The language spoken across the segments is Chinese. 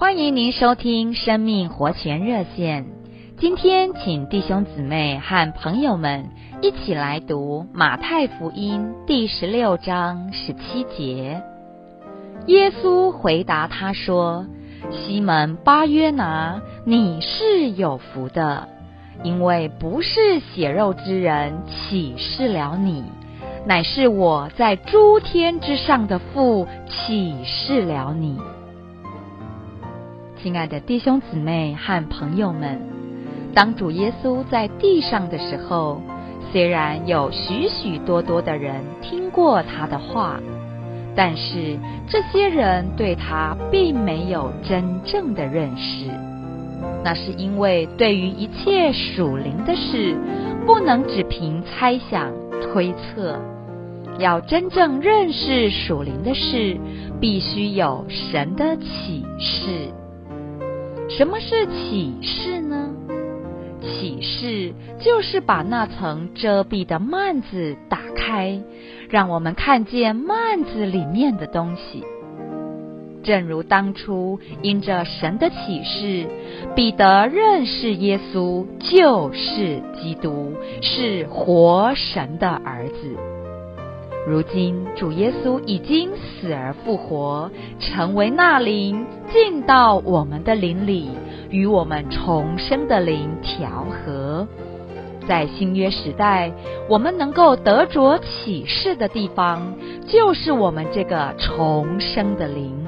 欢迎您收听生命活泉热线。今天，请弟兄姊妹和朋友们一起来读马太福音第十六章十七节。耶稣回答他说：“西门巴约拿，你是有福的，因为不是血肉之人启示了你，乃是我在诸天之上的父启示了你。”亲爱的弟兄姊妹和朋友们，当主耶稣在地上的时候，虽然有许许多多的人听过他的话，但是这些人对他并没有真正的认识。那是因为对于一切属灵的事，不能只凭猜想推测，要真正认识属灵的事，必须有神的启示。什么是启示呢？启示就是把那层遮蔽的幔子打开，让我们看见幔子里面的东西。正如当初因着神的启示，彼得认识耶稣就是基督，是活神的儿子。如今，主耶稣已经死而复活，成为那灵进到我们的灵里，与我们重生的灵调和。在新约时代，我们能够得着启示的地方，就是我们这个重生的灵。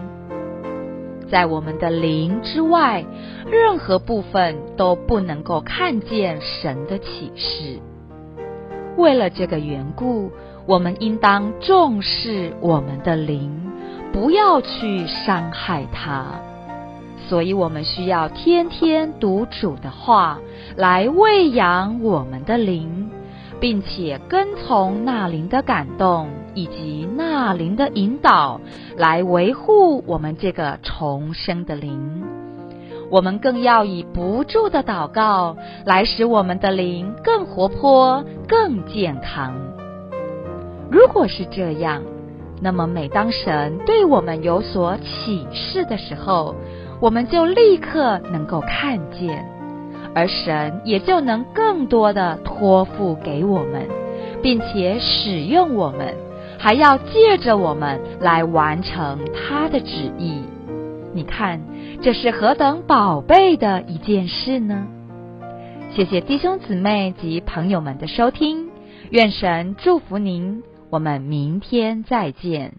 在我们的灵之外，任何部分都不能够看见神的启示。为了这个缘故，我们应当重视我们的灵，不要去伤害它。所以，我们需要天天读主的话，来喂养我们的灵，并且跟从那灵的感动以及那灵的引导，来维护我们这个重生的灵。我们更要以不住的祷告，来使我们的灵更活泼、更健康。如果是这样，那么每当神对我们有所启示的时候，我们就立刻能够看见，而神也就能更多的托付给我们，并且使用我们，还要借着我们来完成他的旨意。你看，这是何等宝贝的一件事呢？谢谢弟兄姊妹及朋友们的收听，愿神祝福您。我们明天再见。